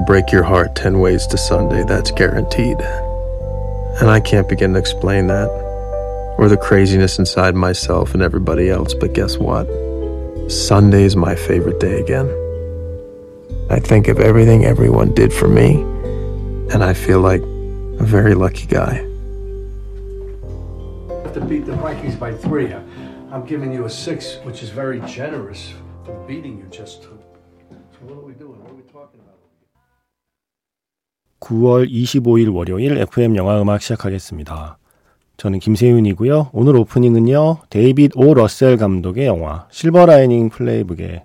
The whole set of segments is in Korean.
Will break your heart 10 ways to Sunday, that's guaranteed. And I can't begin to explain that, or the craziness inside myself and everybody else, but guess what? Sunday is my favorite day again. I think of everything everyone did for me, and I feel like a very lucky guy. to beat the Vikings by three. I'm giving you a six, which is very generous for beating you just. So what are we doing? What are we talking about? 9월 25일 월요일 FM 영화 음악 시작하겠습니다. 저는 김세윤이고요. 오늘 오프닝은요. 데이빗 오 러셀 감독의 영화 Silver Linings Playbook의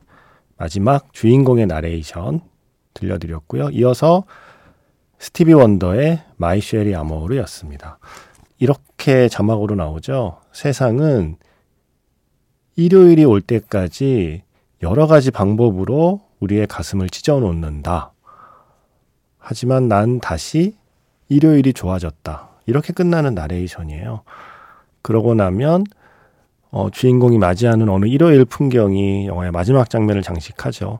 마지막 주인공의 나레이션 들려드렸고요. 이어서 스티비 원더의 My Cherie Amour였습니다. 이렇게 자막으로 나오죠. 세상은 일요일이 올 때까지 여러 가지 방법으로 우리의 가슴을 찢어 놓는다. 하지만 난 다시 일요일이 좋아졌다. 이렇게 끝나는 나레이션이에요. 그러고 나면 어, 주인공이 맞이하는 어느 일요일 풍경이 영화의 마지막 장면을 장식하죠.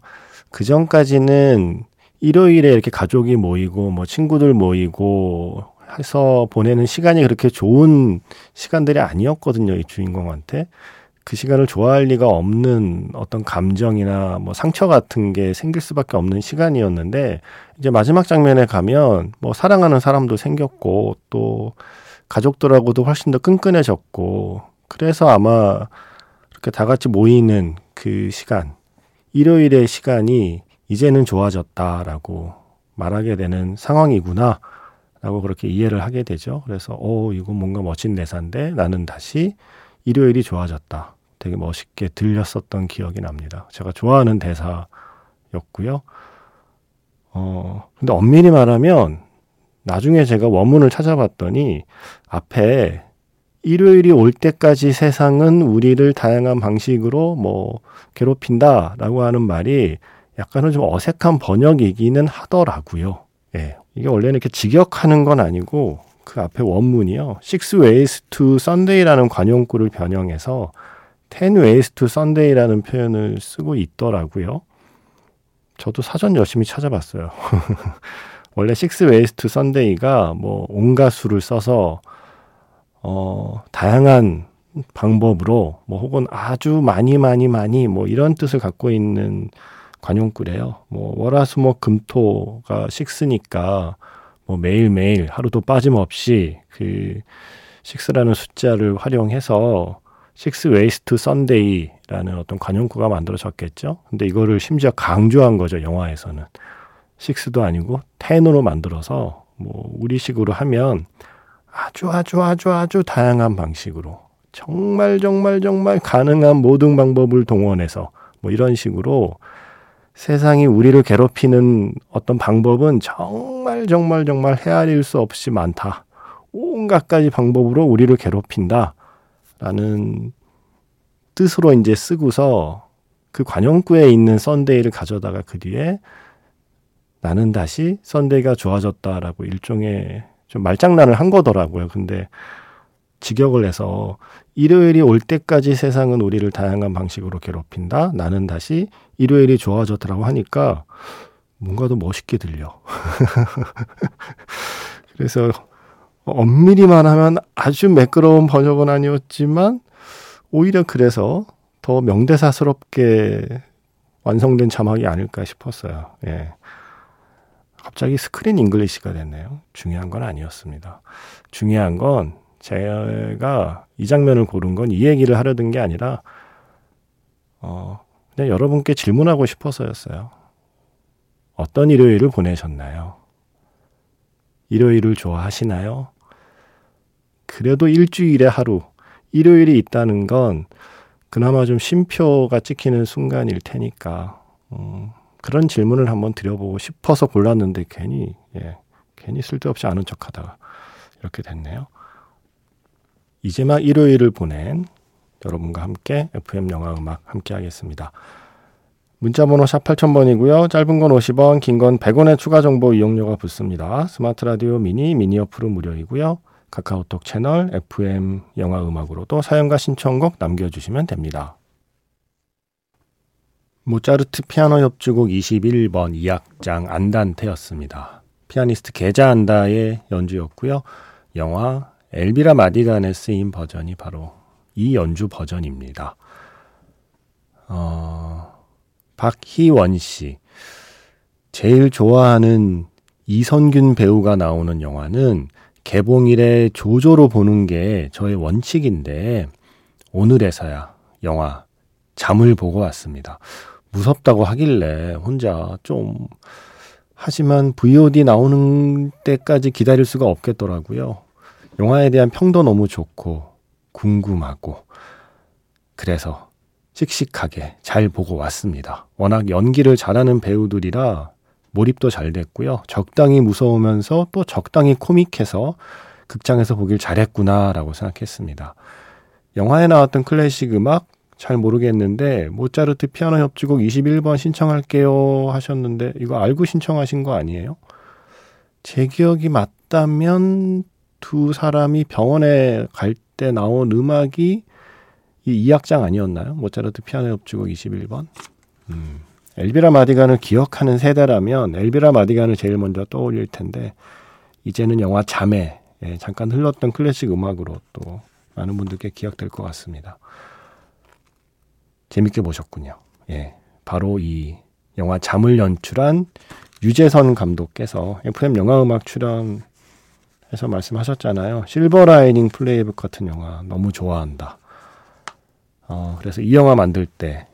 그 전까지는 일요일에 이렇게 가족이 모이고 뭐 친구들 모이고 해서 보내는 시간이 그렇게 좋은 시간들이 아니었거든요. 이 주인공한테. 그 시간을 좋아할 리가 없는 어떤 감정이나 뭐 상처 같은 게 생길 수밖에 없는 시간이었는데 이제 마지막 장면에 가면 뭐 사랑하는 사람도 생겼고 또 가족들하고도 훨씬 더 끈끈해졌고 그래서 아마 이렇게 다 같이 모이는 그 시간 일요일의 시간이 이제는 좋아졌다라고 말하게 되는 상황이구나 라고 그렇게 이해를 하게 되죠. 그래서 오 이건 뭔가 멋진 대사인데 나는 다시 일요일이 좋아졌다. 되게 멋있게 들렸었던 기억이 납니다. 제가 좋아하는 대사였고요. 어, 근데 엄밀히 말하면 나중에 제가 원문을 찾아봤더니 앞에 일요일이 올 때까지 세상은 우리를 다양한 방식으로 뭐 괴롭힌다 라고 하는 말이 약간은 좀 어색한 번역이기는 하더라고요. 예. 이게 원래는 이렇게 직역하는 건 아니고 그 앞에 원문이요. Six Ways to Sunday라는 관용구를 변형해서 Ten Ways to Sunday라는 표현을 쓰고 있더라고요. 저도 사전 열심히 찾아봤어요. 원래 Six Ways to Sunday가 뭐 온갖 수를 써서 어 다양한 방법으로 뭐 혹은 아주 많이 많이 많이 뭐 이런 뜻을 갖고 있는 관용구래요. 뭐 월화수목 금토가 six니까 뭐 매일매일 하루도 빠짐없이 그 six라는 숫자를 활용해서 six ways to Sunday라는 어떤 관용구가 만들어졌겠죠. 근데 이거를 심지어 강조한 거죠, 영화에서는. six도 아니고 ten으로 만들어서 뭐 우리식으로 하면 아주 아주 아주 아주 다양한 방식으로 정말 정말 정말 가능한 모든 방법을 동원해서 뭐 이런 식으로 세상이 우리를 괴롭히는 어떤 방법은 정말 정말 정말 헤아릴 수 없이 많다. 온갖 가지 방법으로 우리를 괴롭힌다. 라는 뜻으로 이제 쓰고서 그 관용구에 있는 썬데이를 가져다가 그 뒤에 나는 다시 썬데이가 좋아졌다라고 일종의 좀 말장난을 한 거더라고요. 근데 직역을 해서 일요일이 올 때까지 세상은 우리를 다양한 방식으로 괴롭힌다. 나는 다시 일요일이 좋아졌더라고 하니까 뭔가 더 멋있게 들려. 그래서 엄밀히 말하면 아주 매끄러운 번역은 아니었지만 오히려 그래서 더 명대사스럽게 완성된 자막이 아닐까 싶었어요. 예. 갑자기 screen English가 됐네요. 중요한 건 아니었습니다. 중요한 건 제가 이 장면을 고른 건 이 얘기를 하려던 게 아니라 어, 그냥 여러분께 질문하고 싶어서였어요. 어떤 일요일을 보내셨나요? 일요일을 좋아하시나요? 그래도 일주일에 하루, 일요일이 있다는 건 그나마 좀 쉼표가 찍히는 순간일 테니까, 음, 그런 질문을 한번 드려보고 싶어서 골랐는데 괜히, 예, 괜히 쓸데없이 아는 척 하다가 이렇게 됐네요. 이제 막 일요일을 보낸 여러분과 함께 FM 영화 음악 함께 하겠습니다. 문자번호 샵 8000번이고요. 짧은 건 50원, 긴 건 100원의 추가 정보 이용료가 붙습니다. 스마트 라디오 미니, 미니 어플은 무료이고요. 카카오톡 채널 FM 영화 음악으로도 사연과 신청곡 남겨주시면 됩니다. 모차르트 피아노 협주곡 21번 2악장 안단테였습니다. 피아니스트 게자 안다의 연주였고요. 영화 엘비라 마디간에 쓰인 버전이 바로 이 연주 버전입니다. 어, 박희원 씨. 제일 좋아하는 이선균 배우가 나오는 영화는 개봉일에 조조로 보는 게 저의 원칙인데 오늘에서야 영화 잠을 보고 왔습니다. 무섭다고 하길래 혼자 좀 하지만 VOD 나오는 때까지 기다릴 수가 없겠더라고요. 영화에 대한 평도 너무 좋고 궁금하고 그래서 씩씩하게 잘 보고 왔습니다. 워낙 연기를 잘하는 배우들이라 몰입도 잘 됐고요. 적당히 무서우면서 또 적당히 코믹해서 극장에서 보길 잘했구나라고 생각했습니다. 영화에 나왔던 클래식 음악 잘 모르겠는데 모차르트 피아노 협주곡 21번 신청할게요 하셨는데 이거 알고 신청하신 거 아니에요? 제 기억이 맞다면 두 사람이 병원에 갈 때 나온 음악이 이 2악장 아니었나요? 모차르트 피아노 협주곡 21번. 음. 엘비라 마디간을 기억하는 세대라면 엘비라 마디간을 제일 먼저 떠올릴 텐데 이제는 영화 잠에 예, 잠깐 흘렀던 클래식 음악으로 또 많은 분들께 기억될 것 같습니다. 재밌게 보셨군요. 예. 바로 이 영화 잠을 연출한 유재선 감독께서 FM 영화음악 출연해서 말씀하셨잖아요. 실버라이닝 플레이북 같은 영화 너무 좋아한다. 어, 그래서 이 영화 만들 때,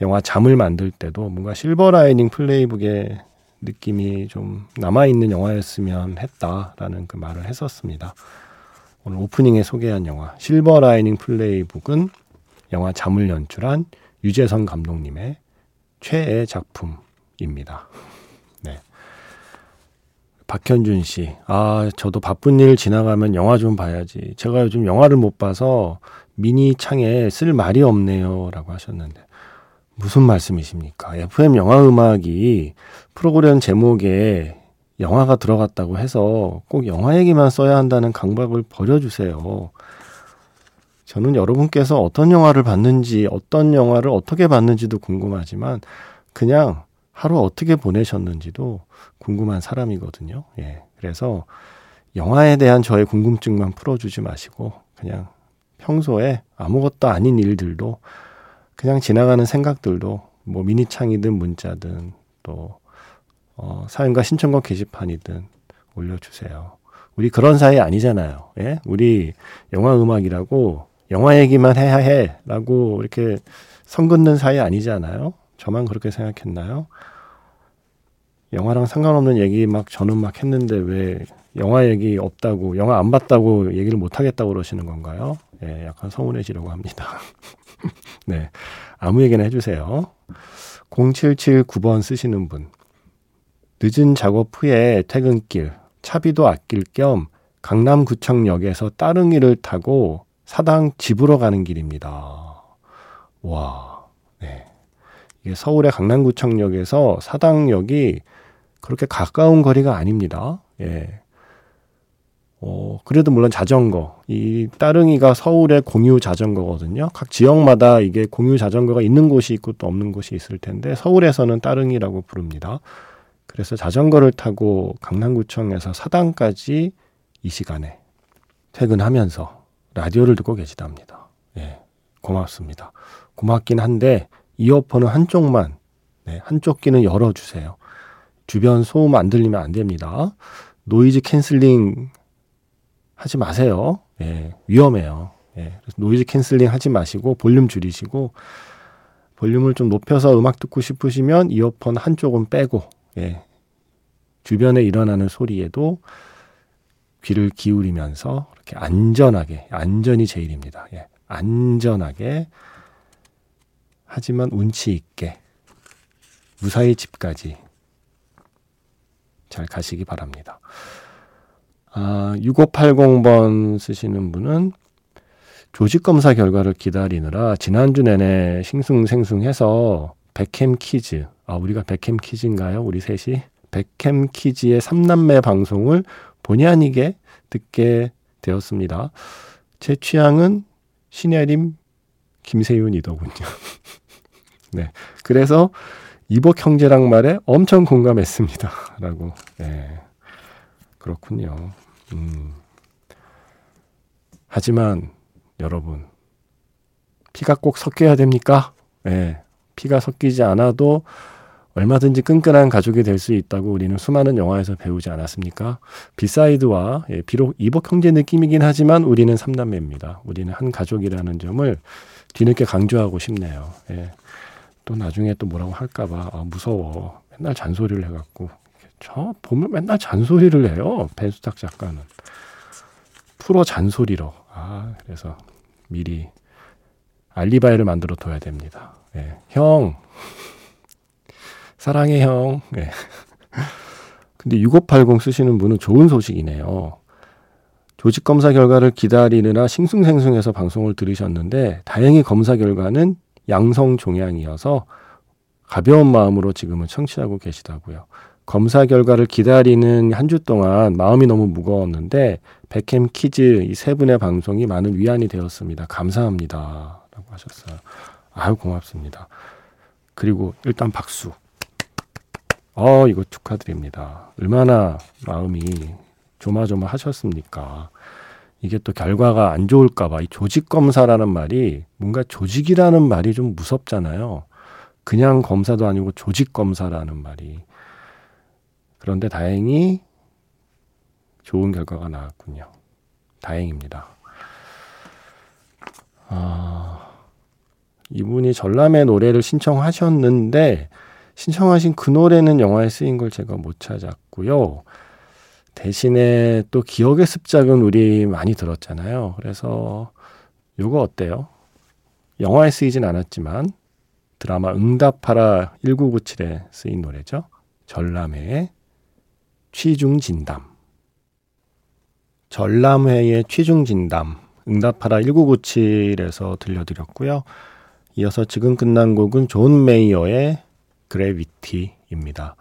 영화 잠을 만들 때도 뭔가 실버라이닝 플레이북의 느낌이 좀 남아있는 영화였으면 했다라는 그 말을 했었습니다. 오늘 오프닝에 소개한 영화 실버라이닝 플레이북은 영화 잠을 연출한 유재선 감독님의 최애 작품입니다. 네. 박현준 씨, 아, 저도 바쁜 일 지나가면 영화 좀 봐야지. 제가 요즘 영화를 못 봐서 미니 창에 쓸 말이 없네요. 라고 하셨는데. 무슨 말씀이십니까? FM 영화 음악이 프로그램 제목에 영화가 들어갔다고 해서 꼭 영화 얘기만 써야 한다는 강박을 버려주세요. 저는 여러분께서 어떤 영화를 봤는지, 어떤 영화를 어떻게 봤는지도 궁금하지만, 그냥 하루 어떻게 보내셨는지도 궁금한 사람이거든요. 예. 그래서 영화에 대한 저의 궁금증만 풀어주지 마시고, 그냥 평소에 아무것도 아닌 일들도, 그냥 지나가는 생각들도, 뭐 미니창이든 문자든, 또, 어, 사연과 신청곡 게시판이든 올려주세요. 우리 그런 사이 아니잖아요. 예? 우리 영화 음악이라고 영화 얘기만 해야 해. 라고 이렇게 선 긋는 사이 아니잖아요. 저만 그렇게 생각했나요? 영화랑 상관없는 얘기 막 저는 막 했는데 왜 영화 얘기 없다고, 영화 안 봤다고 얘기를 못 하겠다고 그러시는 건가요? 예, 약간 서운해지려고 합니다. 네. 아무 얘기나 해주세요. 0779번 쓰시는 분. 늦은 작업 후에 퇴근길, 차비도 아낄 겸 강남구청역에서 따릉이를 타고 사당 집으로 가는 길입니다. 와, 네. 이게 서울의 강남구청역에서 사당역이 그렇게 가까운 거리가 아닙니다. 예. 어, 그래도 물론 자전거. 이 따릉이가 서울의 공유 자전거거든요. 각 지역마다 이게 공유 자전거가 있는 곳이 있고 또 없는 곳이 있을 텐데 서울에서는 따릉이라고 부릅니다. 그래서 자전거를 타고 강남구청에서 사당까지 이 시간에 퇴근하면서 라디오를 듣고 계시답니다. 예, 고맙습니다. 고맙긴 한데 이어폰은 한쪽만 네, 한쪽 귀는 열어 주세요. 주변 소음 안 들리면 안 됩니다. noise cancelling 하지 마세요. 예, 위험해요. 예, noise cancelling 하지 마시고 볼륨 줄이시고 볼륨을 좀 높여서 음악 듣고 싶으시면 이어폰 한쪽은 빼고 예, 주변에 일어나는 소리에도 귀를 기울이면서 이렇게 안전하게, 안전이 제일입니다. 예, 안전하게, 하지만 운치 있게, 무사히 집까지 잘 가시기 바랍니다. 아, 6580번 쓰시는 분은 조직검사 결과를 기다리느라 지난주 내내 싱숭생숭해서 배캠 kids, 아, 우리가 배캠 kids인가요? 우리 셋이? 배캠 kids의 3남매 방송을 본의 아니게 듣게 되었습니다. 제 취향은 신혜림, 김세윤이더군요. 네. 그래서 이복 형제랑 말에 엄청 공감했습니다. 라고. 예. 그렇군요. 음. 하지만 여러분 피가 꼭 섞여야 됩니까? 예. 피가 섞이지 않아도 얼마든지 끈끈한 가족이 될 수 있다고 우리는 수많은 영화에서 배우지 않았습니까? 비사이드와 예, 비록 이복 형제 느낌이긴 하지만 우리는 삼남매입니다. 우리는 한 가족이라는 점을 뒤늦게 강조하고 싶네요. 예. 또 나중에 또 뭐라고 할까봐 아, 무서워. 맨날 잔소리를 해갖고 저 보면 맨날 잔소리를 해요. 벤수탁 작가는 프로 잔소리로. 아 그래서 미리 알리바이를 만들어 둬야 됩니다. 예. 형 사랑해 형. 예. 근데 6580 쓰시는 분은 좋은 소식이네요. 조직 검사 결과를 기다리느라 싱숭생숭해서 방송을 들으셨는데 다행히 검사 결과는 양성 종양이어서 가벼운 마음으로 지금은 청취하고 계시다고요. 검사 결과를 기다리는 한 주 동안 마음이 너무 무거웠는데 백햄 키즈 이 세 분의 방송이 많은 위안이 되었습니다. 감사합니다. 라고 하셨어요. 아유 고맙습니다. 그리고 일단 박수. 어 이거 축하드립니다. 얼마나 마음이 조마조마 하셨습니까? 이게 또 결과가 안 좋을까봐 이 조직 검사라는 말이 뭔가 조직이라는 말이 좀 무섭잖아요. 그냥 검사도 아니고 조직 검사라는 말이. 그런데 다행히 좋은 결과가 나왔군요. 다행입니다. 아, 이분이 전람의 노래를 신청하셨는데 신청하신 그 노래는 영화에 쓰인 걸 제가 못 찾았고요. 대신에 또 기억의 습작은 우리 많이 들었잖아요. 그래서 요거 어때요? 영화에 쓰이진 않았지만 드라마 응답하라 1997에 쓰인 노래죠. 전람회의 취중진담. 전람회의 취중진담. 응답하라 1997에서 들려드렸고요. 이어서 지금 끝난 곡은 존 메이어의 Gravity입니다.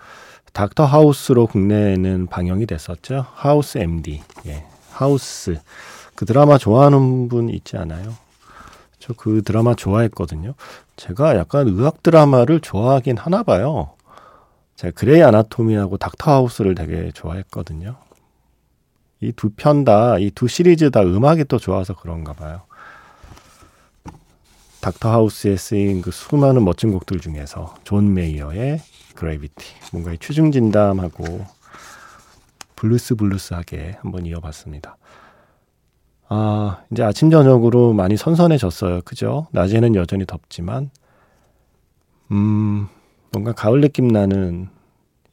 닥터 하우스로 국내에는 방영이 됐었죠. 하우스 MD. 예. 하우스. 그 드라마 좋아하는 분 있지 않아요? 저 그 드라마 좋아했거든요. 제가 약간 의학 드라마를 좋아하긴 하나 봐요. 제가 그레이 아나토미하고 닥터 하우스를 되게 좋아했거든요. 이 두 편 다, 이 두 시리즈 다 음악이 또 좋아서 그런가 봐요. 닥터 하우스에 쓰인 그 수많은 멋진 곡들 중에서 존 메이어의 Gravity 뭔가 이 취중진담하고 블루스 블루스하게 한번 이어봤습니다. 아 이제 아침 저녁으로 많이 선선해졌어요. 그죠? 낮에는 여전히 덥지만 음 뭔가 가을 느낌 나는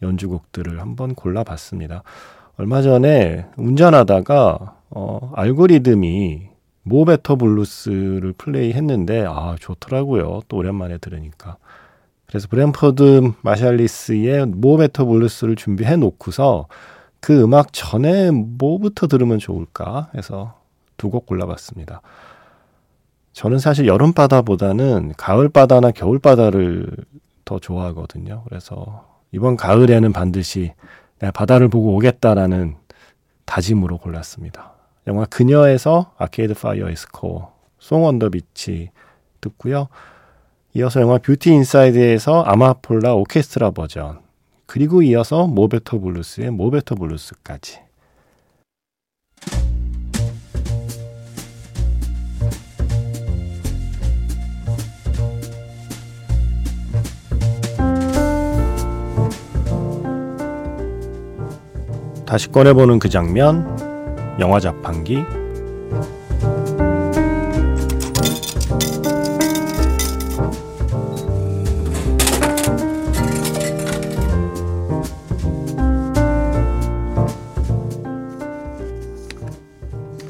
연주곡들을 한번 골라봤습니다. 얼마 전에 운전하다가 어, 알고리즘이 Mo' Better Blues를 플레이했는데 아 좋더라고요. 또 오랜만에 들으니까. 그래서 브랜퍼드 마샬리스의 Mo' Better Blues를 준비해 놓고서 그 음악 전에 뭐부터 들으면 좋을까 해서 두 곡 골라봤습니다. 저는 사실 여름바다보다는 가을바다나 겨울바다를 더 좋아하거든요. 그래서 이번 가을에는 반드시 내가 바다를 보고 오겠다라는 다짐으로 골랐습니다. 영화 그녀에서 아케이드 파이어의 곡, Song on the Beach 듣고요. 이어서 영화 뷰티 인사이드에서 아마폴라 오케스트라 버전, 그리고 이어서 모베터 블루스의 모베터 블루스까지. 다시 꺼내보는 그 장면, 영화 자판기,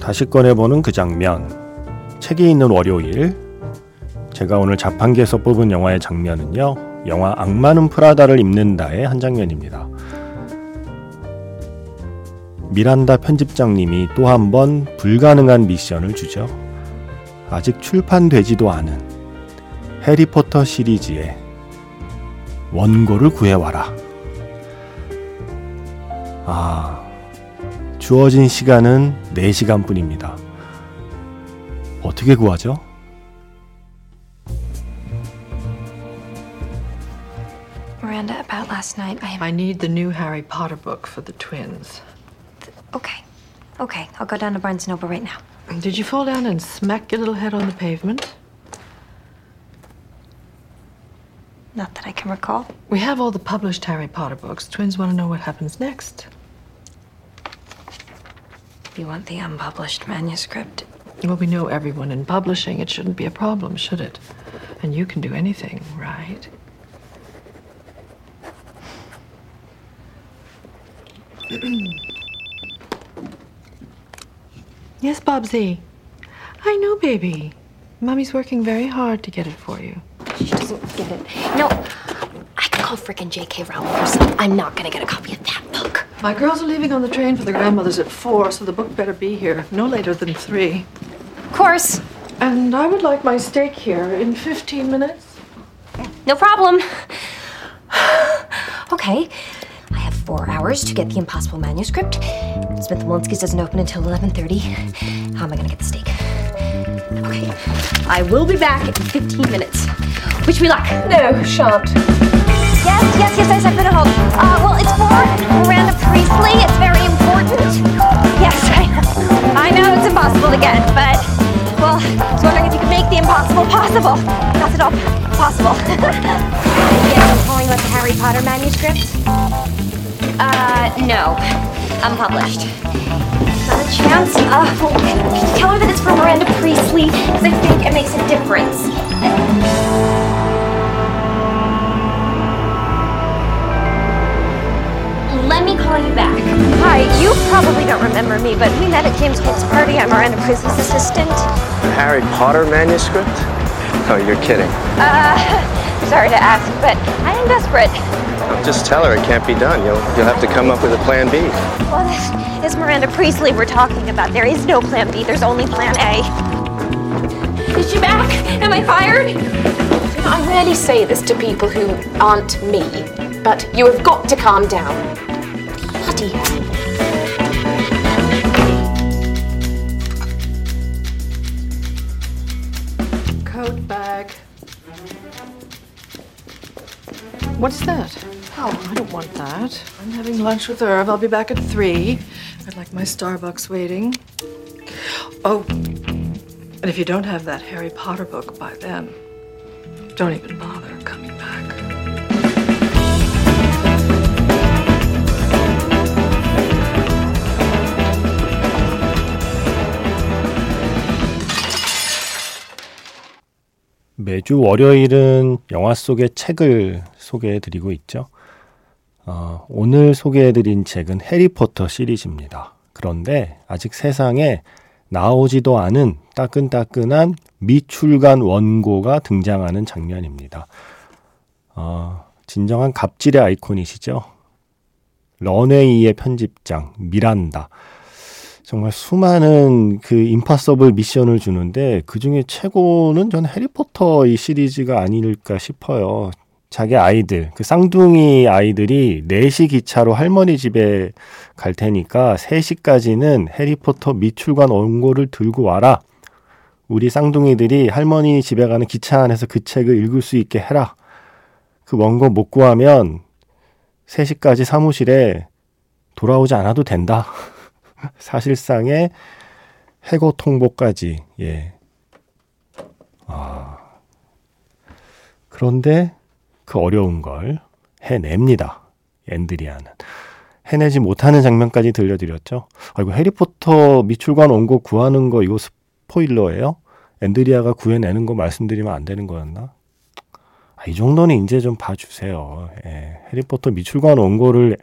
다시 꺼내보는 그 장면. 책이 있는 월요일. 제가 오늘 자판기에서 뽑은 영화의 장면은요. 영화 악마는 프라다를 입는다의 한 장면입니다. 미란다 편집장님이 또 한 번 불가능한 미션을 주죠. 아직 출판되지도 않은 해리포터 시리즈의 원고를 구해와라. 아, 주어진 시간은 4시간 뿐입니다. 어떻게 구하죠? Miranda, about last night, I am. I need the new Harry Potter book for the twins. Okay. Okay, I'll go down to Barnes & Noble right now. Did you fall down and smack your little head on the pavement? Not that I can recall. We have all the published Harry Potter books. Twins want to know what happens next. You want the unpublished manuscript? Well, we know everyone in publishing. It shouldn't be a problem, should it? And you can do anything, right? Yes, Bobsy. I know, baby. Mommy's working very hard to get it for you. She doesn't get it. No, I could call frickin' J.K. Rowling herself. I'm not gonna get a copy of that book. My girls are leaving on the train for the grandmother's at four, so the book better be here no later than three. Of course. And I would like my steak here in 15 minutes. No problem. okay. I have four hours to get the impossible manuscript. Smith Wolinski's doesn't open until 11.30. How am I gonna get the steak? Okay. I will be back in 15 minutes. Wish me luck. No, shan't. Yes, yes, yes, yes, I've been at home. Uh, well, it's for Miranda Priestley. It's very important. Yes, I know. I know it's impossible to get, but, well, I was wondering if you could make the impossible possible. How's it all possible? yes, I'm calling about the Harry Potter manuscript. Uh, no. Unpublished. Not a chance. Uh, well, can you tell her that it's for Miranda Priestley? Because I think it makes a difference. Let me call you back. Hi, you probably don't remember me, but we met at James Holt's party. I'm Miranda Priestley's assistant. The Harry Potter manuscript? Oh, you're kidding. Uh, sorry to ask, but I am desperate. Just tell her it can't be done. You'll, you'll have to come up with a plan B. Well, this is Miranda Priestley we're talking about. There is no plan B, there's only plan A. Is she back? Am I fired? I rarely say this to people who aren't me, but you have got to calm down. Bloody hell. Coat bag. What's that? Oh, I don't want that. I'm having lunch with Irv. I'll be back at three. I'd like my Starbucks waiting. Oh, and if you don't have that Harry Potter book by then, don't even bother coming back. 매주 월요일은 영화 속의 책을 소개해 드리고 있죠. 어, 오늘 소개해 드린 책은 해리포터 시리즈입니다. 그런데 아직 세상에 나오지도 않은 따끈따끈한 미출간 원고가 등장하는 장면입니다. 어, 진정한 갑질의 아이콘이시죠. 런웨이의 편집장 미란다. 정말 수많은 그 임파서블 미션을 주는데 그 중에 최고는 전 해리포터 이 시리즈가 아닐까 싶어요. 자기 아이들, 그 쌍둥이 아이들이 4시 기차로 할머니 집에 갈 테니까 3시까지는 해리포터 미출간 원고를 들고 와라. 우리 쌍둥이들이 할머니 집에 가는 기차 안에서 그 책을 읽을 수 있게 해라. 그 원고 못 구하면 3시까지 사무실에 돌아오지 않아도 된다. 사실상의 해고 통보까지, 예. 아. 그런데 그 어려운 걸 해냅니다. 앤드리아는. 해내지 못하는 장면까지 들려드렸죠. 아, 이거 해리포터 미출관 원고 구하는 거 이거 스포일러예요? 앤드리아가 구해내는 거 말씀드리면 안 되는 거였나? 아, 이 정도는 이제 좀 봐주세요. 예. 해리포터 미출관 원고를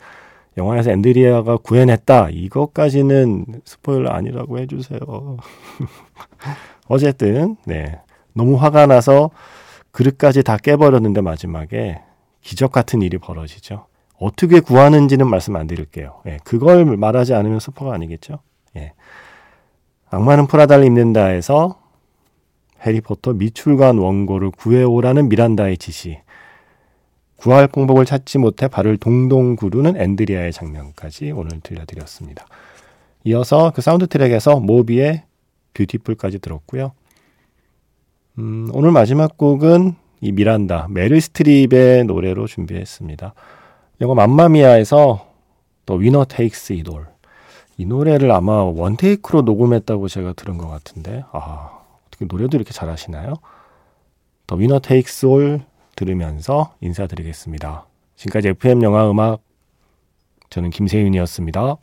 영화에서 앤드리아가 구해냈다. 이것까지는 스포일러 아니라고 해주세요. 어쨌든, 네. 너무 화가 나서 그릇까지 다 깨버렸는데 마지막에 기적 같은 일이 벌어지죠. 어떻게 구하는지는 말씀 안 드릴게요. 예, 그걸 말하지 않으면 스포가 아니겠죠. 예. 악마는 프라다를 입는다에서 해리포터 미출간 원고를 구해오라는 미란다의 지시. 구할 방법을 찾지 못해 발을 동동 구르는 앤드리아의 장면까지 오늘 들려드렸습니다. 이어서 그 사운드 트랙에서 모비의 Beautiful까지 들었고요. 음, 오늘 마지막 곡은 이 미란다 메릴 스트립의 노래로 준비했습니다. 영화 맘마미아에서 더 위너 테이크스 이돌 이 노래를 아마 원 테이크로 녹음했다고 제가 들은 것 같은데 아 어떻게 노래도 이렇게 잘하시나요? 더 위너 테이크스 올 들으면서 인사드리겠습니다. 지금까지 FM 영화 음악 저는 김세윤이었습니다.